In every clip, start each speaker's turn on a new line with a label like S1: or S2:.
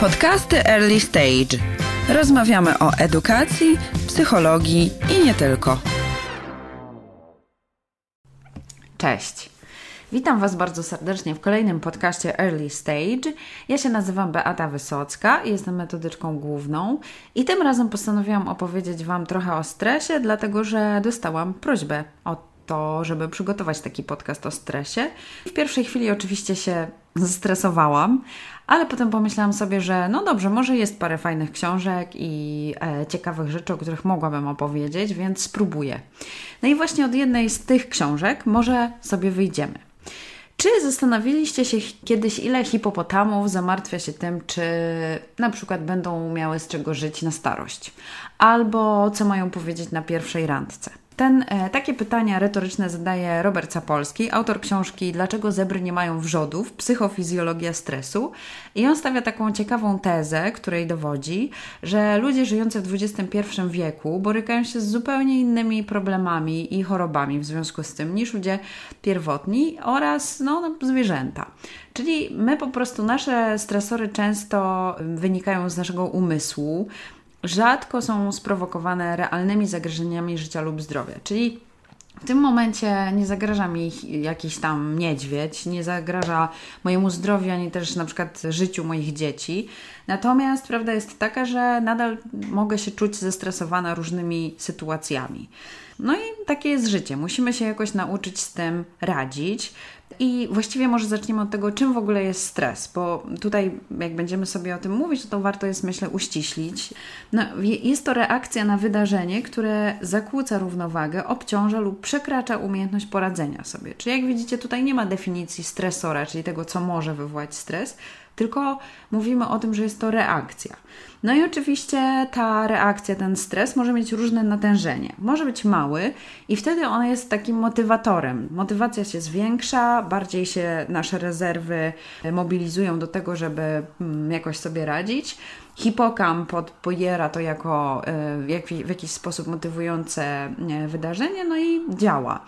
S1: Podcasty Early Stage. Rozmawiamy o edukacji, psychologii i nie tylko.
S2: Cześć. Witam Was bardzo serdecznie w kolejnym podcaście Early Stage. Ja się nazywam Beata Wysocka, jestem metodyczką główną i tym razem postanowiłam opowiedzieć Wam trochę o stresie, dlatego że dostałam prośbę o to, żeby przygotować taki podcast o stresie. W pierwszej chwili oczywiście się zestresowałam, ale potem pomyślałam sobie, że no dobrze, może jest parę fajnych książek i e, ciekawych rzeczy, o których mogłabym opowiedzieć, więc spróbuję. No i właśnie od jednej z tych książek może sobie wyjdziemy. Czy zastanowiliście się kiedyś, ile hipopotamów zamartwia się tym, czy na przykład będą miały z czego żyć na starość? Albo co mają powiedzieć na pierwszej randce? Ten, e, takie pytania retoryczne zadaje Robert Sapolski, autor książki Dlaczego zebry nie mają wrzodów? Psychofizjologia stresu. I on stawia taką ciekawą tezę, której dowodzi, że ludzie żyjący w XXI wieku borykają się z zupełnie innymi problemami i chorobami w związku z tym niż ludzie pierwotni oraz no, no zwierzęta. Czyli my po prostu, nasze stresory często wynikają z naszego umysłu, rzadko są sprowokowane realnymi zagrożeniami życia lub zdrowia. Czyli w tym momencie nie zagraża mi jakiś tam niedźwiedź, nie zagraża mojemu zdrowiu, ani też na przykład życiu moich dzieci. Natomiast prawda jest taka, że nadal mogę się czuć zestresowana różnymi sytuacjami. No i takie jest życie. Musimy się jakoś nauczyć z tym radzić. I właściwie może zaczniemy od tego, czym w ogóle jest stres, bo tutaj, jak będziemy sobie o tym mówić, to warto jest, myślę, uściślić. No, jest to reakcja na wydarzenie, które zakłóca równowagę, obciąża lub przekracza umiejętność poradzenia sobie. Czyli jak widzicie, tutaj nie ma definicji stresora, czyli tego, co może wywołać stres, tylko mówimy o tym, że jest to reakcja. No i oczywiście ta reakcja, ten stres może mieć różne natężenie. Może być mały i wtedy on jest takim motywatorem. Motywacja się zwiększa, bardziej się nasze rezerwy mobilizują do tego, żeby mm, jakoś sobie radzić. Hipokamp podpojiera to jako e, w jakiś sposób motywujące e, wydarzenie, no i działa.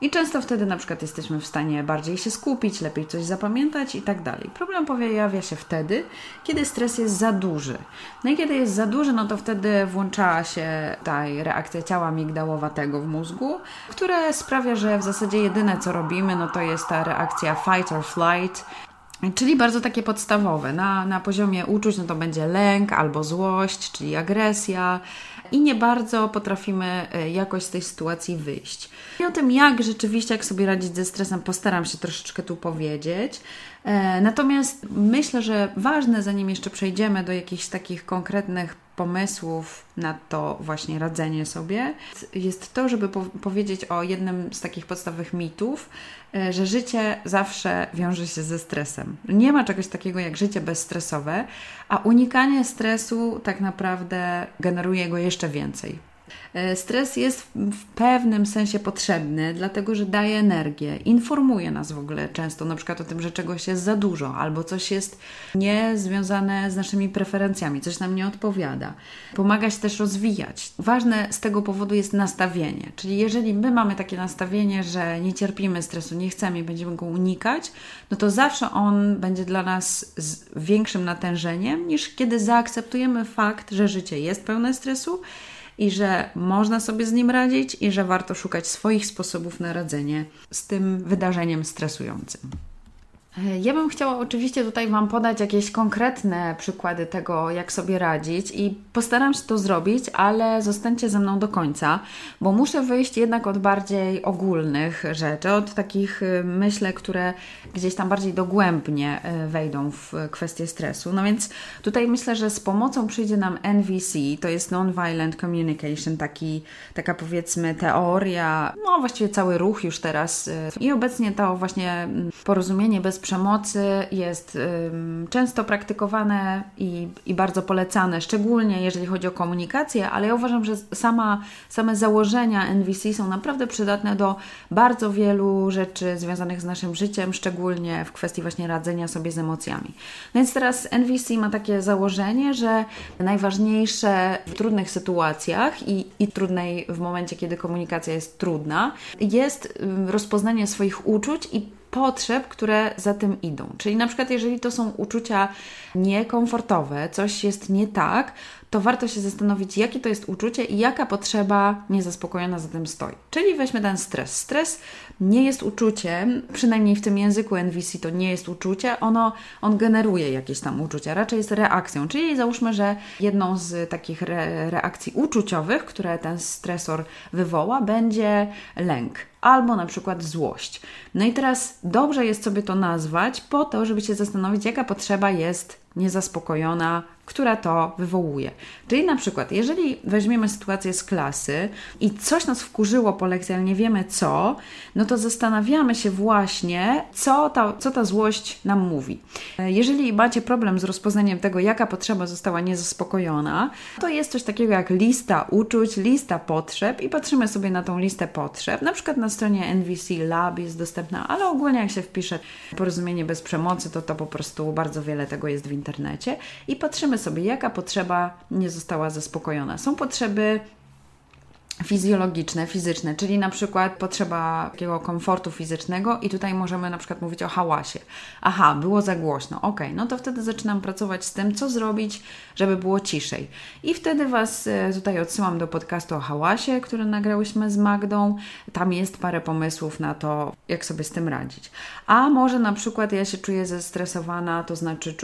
S2: I często wtedy na przykład jesteśmy w stanie bardziej się skupić, lepiej coś zapamiętać i tak dalej. Problem pojawia się wtedy, kiedy stres jest za duży. No i kiedy jest za duży, no to wtedy włącza się ta reakcja ciała migdałowatego w mózgu, która sprawia, że w zasadzie jedyne co robimy, no to jest ta reakcja fight or flight, Czyli bardzo takie podstawowe. Na, na poziomie uczuć no to będzie lęk albo złość, czyli agresja, i nie bardzo potrafimy e, jakoś z tej sytuacji wyjść. I o tym, jak rzeczywiście, jak sobie radzić ze stresem, postaram się troszeczkę tu powiedzieć. E, natomiast myślę, że ważne, zanim jeszcze przejdziemy do jakichś takich konkretnych pomysłów na to właśnie radzenie sobie, jest to, żeby po powiedzieć o jednym z takich podstawowych mitów, e, że życie zawsze wiąże się ze stresem. Nie ma czegoś takiego jak życie bezstresowe, a unikanie stresu tak naprawdę generuje go jeszcze więcej. E, stres jest w pewnym sensie potrzebny, dlatego że daje energię, informuje nas w ogóle często na przykład o tym, że czegoś jest za dużo albo coś jest niezwiązane z naszymi preferencjami, coś nam nie odpowiada. Pomaga się też rozwijać. Ważne z tego powodu jest nastawienie, czyli jeżeli my mamy takie nastawienie, że nie cierpimy stresu, nie chcemy będziemy go unikać, no to zawsze on będzie dla nas z większym natężeniem niż kiedy zaakceptujemy fakt, że życie jest pełne stresu i że można sobie z nim radzić i że warto szukać swoich sposobów na radzenie z tym wydarzeniem stresującym. Ja bym chciała oczywiście tutaj Wam podać jakieś konkretne przykłady tego, jak sobie radzić, i postaram się to zrobić, ale zostańcie ze mną do końca, bo muszę wyjść jednak od bardziej ogólnych rzeczy, od takich y, myślę, które gdzieś tam bardziej dogłębnie y, wejdą w kwestię stresu. No więc tutaj myślę, że z pomocą przyjdzie nam NVC, to jest Nonviolent Communication, taki, taka powiedzmy teoria, no właściwie cały ruch już teraz, y, i obecnie to właśnie mm, porozumienie bez przemocy jest często praktykowane i, i bardzo polecane, szczególnie jeżeli chodzi o komunikację, ale ja uważam, że sama, same założenia NVC są naprawdę przydatne do bardzo wielu rzeczy związanych z naszym życiem, szczególnie w kwestii właśnie radzenia sobie z emocjami. Więc teraz NVC ma takie założenie, że najważniejsze w trudnych sytuacjach i, i trudnej w momencie, kiedy komunikacja jest trudna, jest rozpoznanie swoich uczuć i potrzeb, które za tym idą. Czyli na przykład, jeżeli to są uczucia niekomfortowe, coś jest nie tak, to warto się zastanowić, jakie to jest uczucie i jaka potrzeba niezaspokojona za tym stoi. Czyli weźmy ten stres. Stres nie jest uczuciem, przynajmniej w tym języku NVC to nie jest uczucie, ono, on generuje jakieś tam uczucia, raczej jest reakcją. Czyli załóżmy, że jedną z takich re reakcji uczuciowych, które ten stresor wywoła, będzie lęk albo na przykład złość. No i teraz dobrze jest sobie to nazwać po to, żeby się zastanowić, jaka potrzeba jest niezaspokojona która to wywołuje. Czyli na przykład, jeżeli weźmiemy sytuację z klasy i coś nas wkurzyło po lekcji, ale nie wiemy co, no to zastanawiamy się właśnie, co ta, co ta złość nam mówi. Jeżeli macie problem z rozpoznaniem tego, jaka potrzeba została niezaspokojona, to jest coś takiego jak lista uczuć, lista potrzeb i patrzymy sobie na tą listę potrzeb. Na przykład na stronie NVC Lab jest dostępna, ale ogólnie jak się wpisze porozumienie bez przemocy, to to po prostu bardzo wiele tego jest w internecie i patrzymy sobie, jaka potrzeba nie została zaspokojona. Są potrzeby fizjologiczne, fizyczne, czyli na przykład potrzeba takiego komfortu fizycznego i tutaj możemy na przykład mówić o hałasie. Aha, było za głośno, ok, no to wtedy zaczynam pracować z tym, co zrobić, żeby było ciszej. I wtedy Was e, tutaj odsyłam do podcastu o hałasie, który nagrałyśmy z Magdą. Tam jest parę pomysłów na to, jak sobie z tym radzić. A może na przykład ja się czuję zestresowana, to znaczy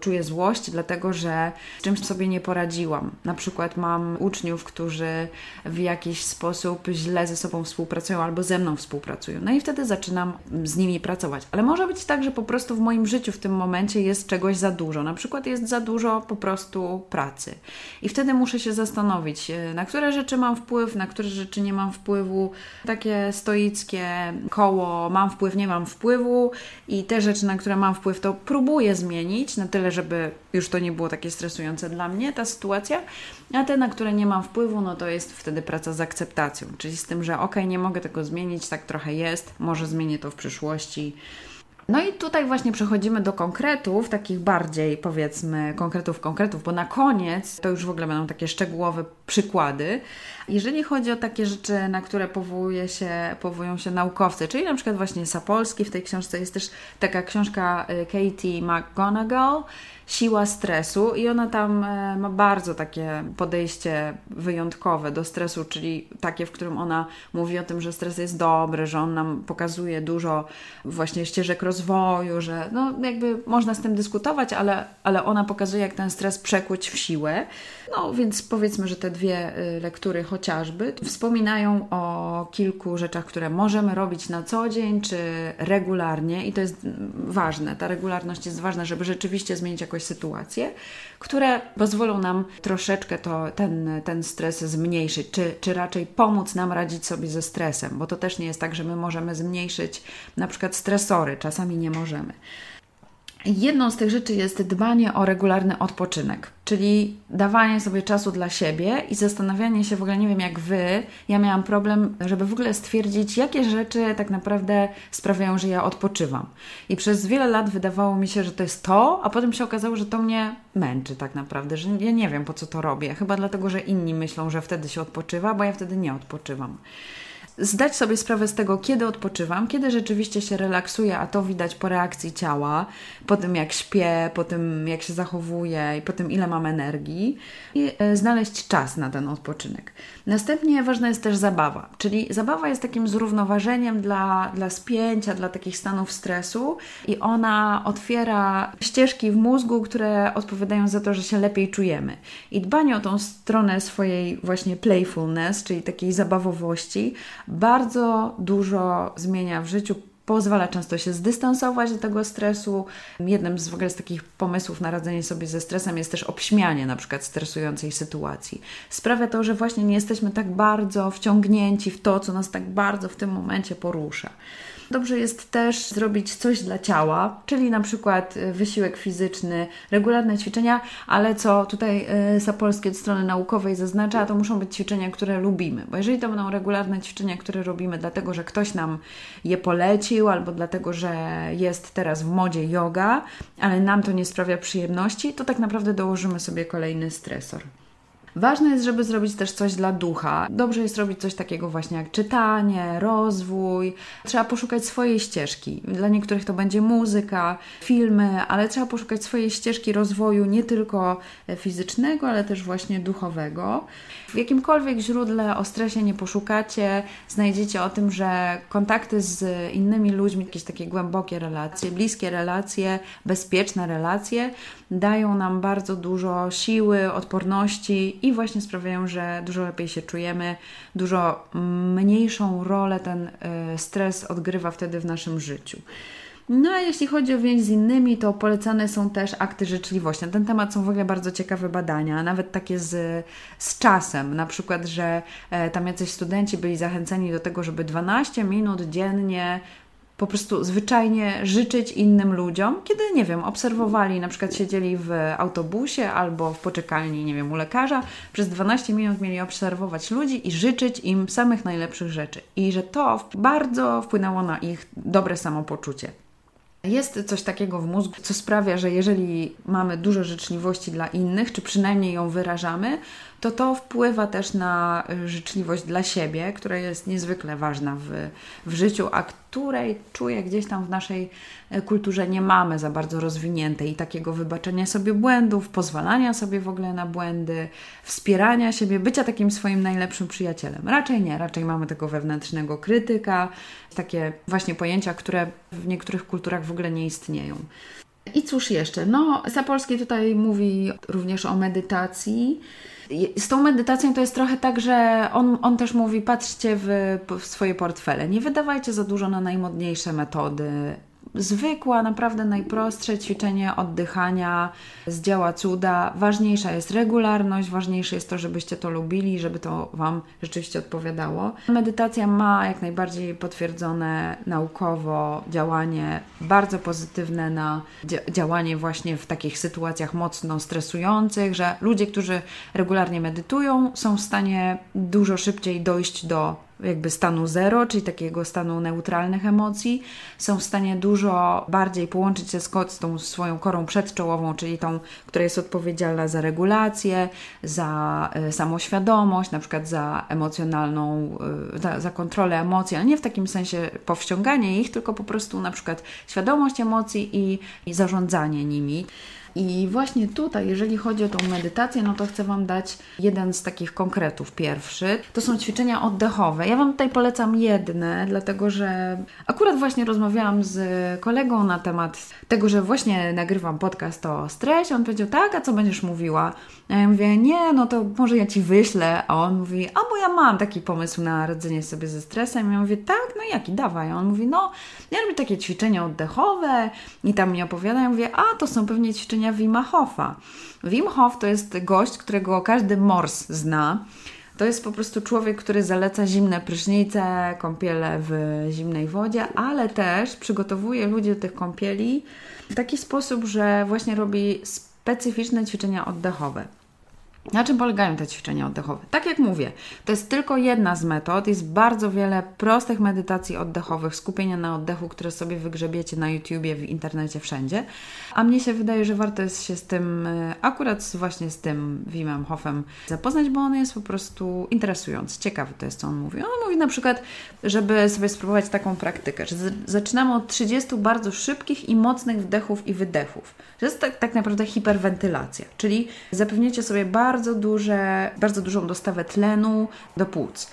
S2: czuję złość, dlatego że z czymś sobie nie poradziłam. Na przykład mam uczniów, którzy w jakiś sposób źle ze sobą współpracują albo ze mną współpracują. No i wtedy zaczynam z nimi pracować. Ale może być tak, że po prostu w moim życiu w tym momencie jest czegoś za dużo. Na przykład jest za dużo po prostu pracy. I wtedy muszę się zastanowić, e, na które rzeczy mam wpływ, na które rzeczy nie mam wpływu. Takie stoickie koło mam wpływ, nie mam wpływu i te rzeczy, na które mam wpływ, to próbuję zmienić na tyle, żeby już to nie było takie stresujące dla mnie, ta sytuacja. A te, na które nie mam wpływu, no to jest wtedy praca z akceptacją, czyli z tym, że ok, nie mogę tego zmienić, tak trochę jest, może zmienię to w przyszłości. No i tutaj właśnie przechodzimy do konkretów, takich bardziej powiedzmy konkretów, konkretów, bo na koniec to już w ogóle będą takie szczegółowe przykłady. Jeżeli chodzi o takie rzeczy, na które powołuje się, powołują się naukowcy, czyli na przykład właśnie Sapolski, w tej książce jest też taka książka y, Katie McGonagall, siła stresu i ona tam e, ma bardzo takie podejście wyjątkowe do stresu, czyli takie, w którym ona mówi o tym, że stres jest dobry, że on nam pokazuje dużo właśnie ścieżek rozwoju, że no jakby można z tym dyskutować, ale, ale ona pokazuje, jak ten stres przekuć w siłę. No więc powiedzmy, że te dwie y, lektury chociażby wspominają o kilku rzeczach, które możemy robić na co dzień czy regularnie i to jest ważne. Ta regularność jest ważna, żeby rzeczywiście zmienić jakąś sytuację, które pozwolą nam troszeczkę to, ten, ten stres zmniejszyć, czy, czy raczej pomóc nam radzić sobie ze stresem, bo to też nie jest tak, że my możemy zmniejszyć na przykład stresory, czasami nie możemy. Jedną z tych rzeczy jest dbanie o regularny odpoczynek, czyli dawanie sobie czasu dla siebie i zastanawianie się w ogóle, nie wiem jak wy, ja miałam problem, żeby w ogóle stwierdzić, jakie rzeczy tak naprawdę sprawiają, że ja odpoczywam. I przez wiele lat wydawało mi się, że to jest to, a potem się okazało, że to mnie męczy tak naprawdę, że ja nie wiem po co to robię. Chyba dlatego, że inni myślą, że wtedy się odpoczywa, bo ja wtedy nie odpoczywam zdać sobie sprawę z tego, kiedy odpoczywam, kiedy rzeczywiście się relaksuję, a to widać po reakcji ciała, po tym jak śpię, po tym jak się zachowuję i po tym ile mam energii i e, znaleźć czas na ten odpoczynek. Następnie ważna jest też zabawa, czyli zabawa jest takim zrównoważeniem dla, dla spięcia, dla takich stanów stresu i ona otwiera ścieżki w mózgu, które odpowiadają za to, że się lepiej czujemy. I dbanie o tą stronę swojej właśnie playfulness, czyli takiej zabawowości, bardzo dużo zmienia w życiu pozwala często się zdystansować do tego stresu. Jednym z w ogóle z takich pomysłów na radzenie sobie ze stresem jest też obśmianie na przykład stresującej sytuacji. Sprawia to, że właśnie nie jesteśmy tak bardzo wciągnięci w to, co nas tak bardzo w tym momencie porusza. Dobrze jest też zrobić coś dla ciała, czyli na przykład y, wysiłek fizyczny, regularne ćwiczenia, ale co tutaj y, Sapolskie od strony naukowej zaznacza, to muszą być ćwiczenia, które lubimy, bo jeżeli to będą regularne ćwiczenia, które robimy dlatego, że ktoś nam je polecił, albo dlatego, że jest teraz w modzie yoga, ale nam to nie sprawia przyjemności, to tak naprawdę dołożymy sobie kolejny stresor. Ważne jest, żeby zrobić też coś dla ducha. Dobrze jest robić coś takiego właśnie jak czytanie, rozwój. Trzeba poszukać swojej ścieżki. Dla niektórych to będzie muzyka, filmy, ale trzeba poszukać swojej ścieżki rozwoju nie tylko fizycznego, ale też właśnie duchowego. W jakimkolwiek źródle o stresie nie poszukacie, znajdziecie o tym, że kontakty z innymi ludźmi, jakieś takie głębokie relacje, bliskie relacje, bezpieczne relacje, dają nam bardzo dużo siły, odporności i właśnie sprawiają, że dużo lepiej się czujemy, dużo mniejszą rolę ten y, stres odgrywa wtedy w naszym życiu. No a jeśli chodzi o więź z innymi, to polecane są też akty życzliwości. Na ten temat są w ogóle bardzo ciekawe badania, nawet takie z, z czasem. Na przykład, że e, tam jacyś studenci byli zachęceni do tego, żeby 12 minut dziennie po prostu zwyczajnie życzyć innym ludziom, kiedy, nie wiem, obserwowali, na przykład siedzieli w autobusie albo w poczekalni, nie wiem, u lekarza, przez 12 minut mieli obserwować ludzi i życzyć im samych najlepszych rzeczy. I że to bardzo wpłynęło na ich dobre samopoczucie. Jest coś takiego w mózgu, co sprawia, że jeżeli mamy dużo życzliwości dla innych, czy przynajmniej ją wyrażamy, to to wpływa też na życzliwość dla siebie, która jest niezwykle ważna w, w życiu, a której czuję gdzieś tam w naszej e, kulturze nie mamy za bardzo rozwiniętej i takiego wybaczenia sobie błędów, pozwalania sobie w ogóle na błędy, wspierania siebie, bycia takim swoim najlepszym przyjacielem. Raczej nie, raczej mamy tego wewnętrznego krytyka, takie właśnie pojęcia, które w niektórych kulturach w ogóle nie istnieją. I cóż jeszcze? No, Sapolski tutaj mówi również o medytacji. Z tą medytacją to jest trochę tak, że on, on też mówi: patrzcie w, w swoje portfele, nie wydawajcie za dużo na najmodniejsze metody zwykła, naprawdę najprostsze ćwiczenie oddychania zdziała cuda. Ważniejsza jest regularność, ważniejsze jest to, żebyście to lubili, żeby to Wam rzeczywiście odpowiadało. Medytacja ma jak najbardziej potwierdzone naukowo działanie, bardzo pozytywne na działanie właśnie w takich sytuacjach mocno stresujących, że ludzie, którzy regularnie medytują, są w stanie dużo szybciej dojść do jakby stanu zero, czyli takiego stanu neutralnych emocji, są w stanie dużo bardziej połączyć się z, z tą swoją korą przedczołową, czyli tą, która jest odpowiedzialna za regulację, za y, samoświadomość, na przykład za emocjonalną, y, za, za kontrolę emocji, ale nie w takim sensie powściąganie ich, tylko po prostu na przykład świadomość emocji i, i zarządzanie nimi. I właśnie tutaj, jeżeli chodzi o tą medytację, no to chcę Wam dać jeden z takich konkretów. Pierwszy to są ćwiczenia oddechowe. Ja Wam tutaj polecam jedne, dlatego że akurat właśnie rozmawiałam z kolegą na temat tego, że właśnie nagrywam podcast o stresie. On powiedział, tak, a co będziesz mówiła? A ja mówię, nie, no to może ja Ci wyślę. A on mówi, a bo ja mam taki pomysł na radzenie sobie ze stresem. Ja mówię, tak, no jaki, dawaj. A on mówi, no, ja robię takie ćwiczenia oddechowe i tam mi opowiada. Ja mówię, a to są pewnie ćwiczenia Wima Hofa. Wim Hof to jest gość, którego każdy mors zna. To jest po prostu człowiek, który zaleca zimne prysznice, kąpiele w zimnej wodzie, ale też przygotowuje ludzi do tych kąpieli w taki sposób, że właśnie robi specyficzne ćwiczenia oddechowe. Na czym polegają te ćwiczenia oddechowe? Tak jak mówię, to jest tylko jedna z metod. Jest bardzo wiele prostych medytacji oddechowych, skupienia na oddechu, które sobie wygrzebiecie na YouTubie, w internecie, wszędzie. A mnie się wydaje, że warto jest się z tym, e, akurat właśnie z tym Wimem Hofem zapoznać, bo on jest po prostu interesujący, ciekawy to jest, co on mówi. On mówi na przykład, żeby sobie spróbować taką praktykę, że zaczynamy od 30 bardzo szybkich i mocnych wdechów i wydechów. To jest tak, tak naprawdę hiperwentylacja, czyli zapewnicie sobie bardzo, duże, bardzo dużą dostawę tlenu do płuc.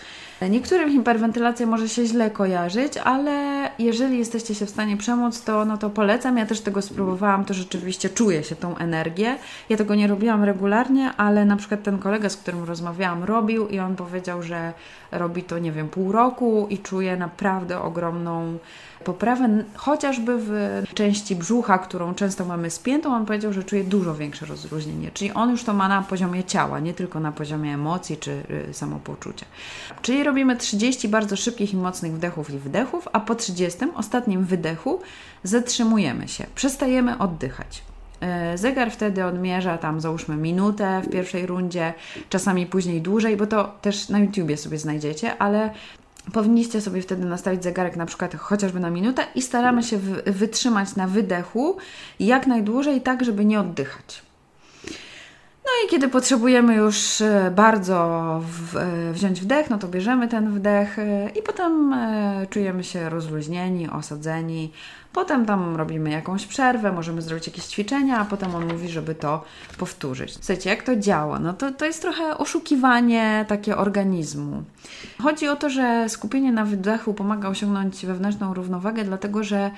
S2: Niektórym hiperwentylacja może się źle kojarzyć, ale jeżeli jesteście się w stanie przemóc, to, no to polecam. Ja też tego spróbowałam, to rzeczywiście czuję się tą energię. Ja tego nie robiłam regularnie, ale na przykład ten kolega, z którym rozmawiałam, robił i on powiedział, że robi to, nie wiem, pół roku i czuje naprawdę ogromną poprawę, chociażby w części brzucha, którą często mamy spiętą, on powiedział, że czuje dużo większe rozluźnienie. Czyli on już to ma na poziomie ciała, nie tylko na poziomie emocji czy y, samopoczucia. Czyli robimy 30 bardzo szybkich i mocnych wdechów i wydechów, a po 30 ostatnim wydechu zatrzymujemy się, przestajemy oddychać. Y, zegar wtedy odmierza tam załóżmy minutę w pierwszej rundzie, czasami później dłużej, bo to też na YouTubie sobie znajdziecie, ale powinniście sobie wtedy nastawić zegarek na przykład chociażby na minutę i staramy się wytrzymać na wydechu jak najdłużej, tak żeby nie oddychać. Kiedy potrzebujemy już e, bardzo w, e, wziąć wdech, no to bierzemy ten wdech e, i potem czujemy się rozluźnieni, osadzeni. Potem tam robimy jakąś przerwę, możemy zrobić jakieś ćwiczenia, a potem on mówi, żeby to powtórzyć. Słuchajcie, jak to działa? No to, to jest trochę oszukiwanie takie organizmu. Chodzi o to, że skupienie na wydechu pomaga osiągnąć wewnętrzną równowagę, dlatego że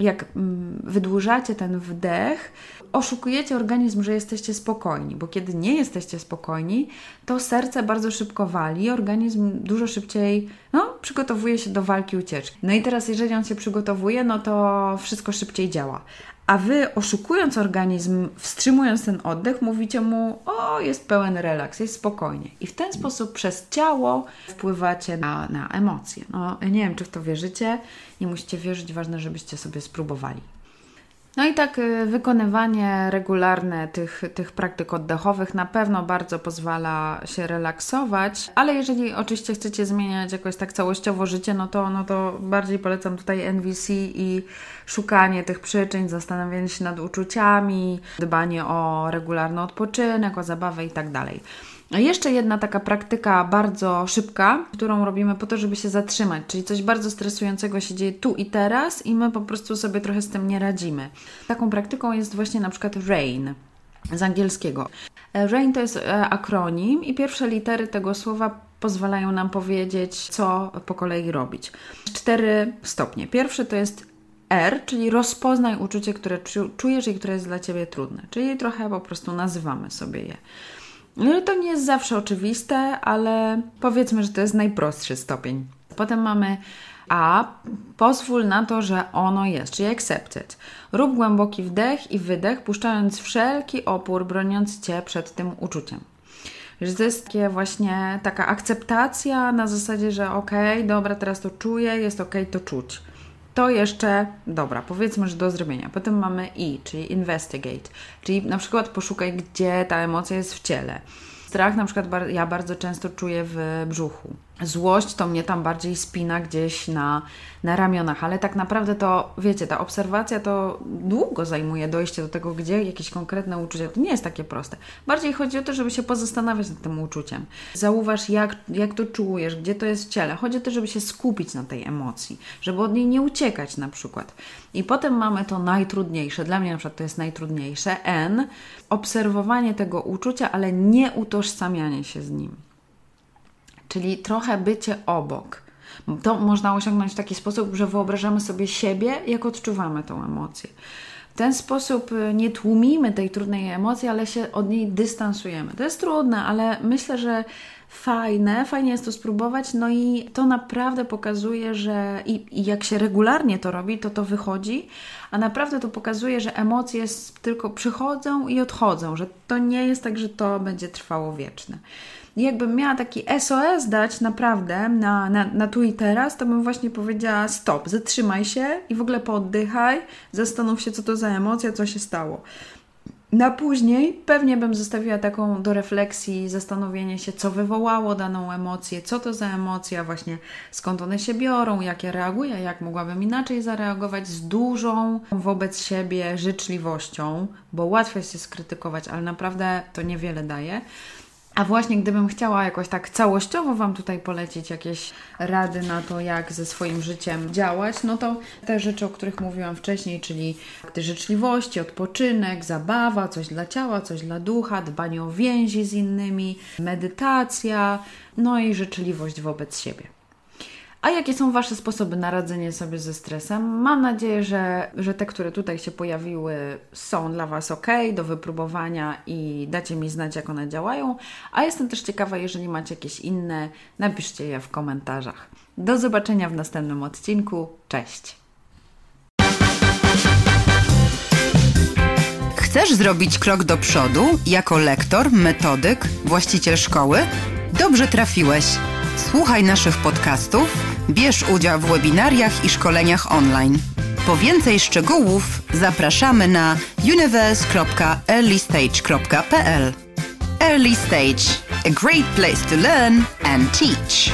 S2: jak mm, wydłużacie ten wdech, oszukujecie organizm, że jesteście spokojni, bo kiedy nie jesteście spokojni, to serce bardzo szybko wali, organizm dużo szybciej no, przygotowuje się do walki, ucieczki. No i teraz, jeżeli on się przygotowuje, no to wszystko szybciej działa. A wy, oszukując organizm, wstrzymując ten oddech, mówicie mu: O, jest pełen relaks, jest spokojnie. I w ten sposób przez ciało wpływacie na, na emocje. No, nie wiem, czy w to wierzycie, nie musicie wierzyć, ważne, żebyście sobie spróbowali. No i tak y, wykonywanie regularne tych, tych praktyk oddechowych na pewno bardzo pozwala się relaksować, ale jeżeli oczywiście chcecie zmieniać jakoś tak całościowo życie, no to, no to bardziej polecam tutaj NVC i szukanie tych przyczyn, zastanawianie się nad uczuciami, dbanie o regularny odpoczynek, o zabawę i tak dalej. Jeszcze jedna taka praktyka bardzo szybka, którą robimy po to, żeby się zatrzymać, czyli coś bardzo stresującego się dzieje tu i teraz i my po prostu sobie trochę z tym nie radzimy. Taką praktyką jest właśnie na przykład RAIN z angielskiego. RAIN to jest e, akronim i pierwsze litery tego słowa pozwalają nam powiedzieć, co po kolei robić. Cztery stopnie. Pierwszy to jest R, czyli rozpoznaj uczucie, które czujesz i które jest dla Ciebie trudne. Czyli trochę po prostu nazywamy sobie je. No to nie jest zawsze oczywiste, ale powiedzmy, że to jest najprostszy stopień. Potem mamy a pozwól na to, że ono jest, czyli accepted. Rób głęboki wdech i wydech, puszczając wszelki opór, broniąc Cię przed tym uczuciem. Że to jest takie właśnie taka akceptacja na zasadzie, że okej, okay, dobra, teraz to czuję, jest okej okay, to czuć to jeszcze, dobra, powiedzmy, że do zrobienia. Potem mamy I, czyli investigate, czyli na przykład poszukaj, gdzie ta emocja jest w ciele. Strach na przykład ja bardzo często czuję w brzuchu. Złość to mnie tam bardziej spina gdzieś na, na ramionach, ale tak naprawdę to, wiecie, ta obserwacja to długo zajmuje dojście do tego, gdzie jakieś konkretne uczucie. To nie jest takie proste. Bardziej chodzi o to, żeby się pozastanawiać nad tym uczuciem. Zauważ, jak, jak to czujesz, gdzie to jest w ciele. Chodzi o to, żeby się skupić na tej emocji, żeby od niej nie uciekać na przykład. I potem mamy to najtrudniejsze, dla mnie na przykład to jest najtrudniejsze, N, obserwowanie tego uczucia, ale nie utożsamianie się z nim czyli trochę bycie obok. To można osiągnąć w taki sposób, że wyobrażamy sobie siebie, jak odczuwamy tą emocję. W ten sposób y, nie tłumimy tej trudnej emocji, ale się od niej dystansujemy. To jest trudne, ale myślę, że fajne, fajnie jest to spróbować, no i to naprawdę pokazuje, że i, i, jak się regularnie to robi, to to wychodzi, a naprawdę to pokazuje, że emocje tylko przychodzą i odchodzą, że to nie jest tak, że to będzie trwało wieczne jakbym miała taki SOS dać naprawdę na, na, na tu i teraz, to bym właśnie powiedziała stop, zatrzymaj się i w ogóle pooddychaj, zastanów się, co to za emocja, co się stało. Na później pewnie bym zostawiła taką do refleksji, zastanowienie się, co wywołało daną emocję, co to za emocja, właśnie skąd one się biorą, jak ja reaguję, jak mogłabym inaczej zareagować z dużą wobec siebie życzliwością, bo łatwo jest się skrytykować, ale naprawdę to niewiele daje. A właśnie gdybym chciała jakoś tak całościowo Wam tutaj polecić jakieś rady na to, jak ze swoim życiem działać, no to te rzeczy, o których mówiłam wcześniej, czyli akty życzliwości, odpoczynek, zabawa, coś dla ciała, coś dla ducha, dbanie o więzi z innymi, medytacja, no i życzliwość wobec siebie. A jakie są Wasze sposoby na radzenie sobie ze stresem? Mam nadzieję, że, że te, które tutaj się pojawiły, są dla Was ok do wypróbowania i dacie mi znać, jak one działają. A jestem też ciekawa, jeżeli macie jakieś inne, napiszcie je w komentarzach. Do zobaczenia w następnym odcinku. Cześć!
S1: Chcesz zrobić krok do przodu jako lektor, metodyk, właściciel szkoły? Dobrze trafiłeś. Słuchaj naszych podcastów Bierz udział w webinariach i szkoleniach online. Po więcej szczegółów zapraszamy na universe.earlystage.pl Early Stage, a great place to learn and teach.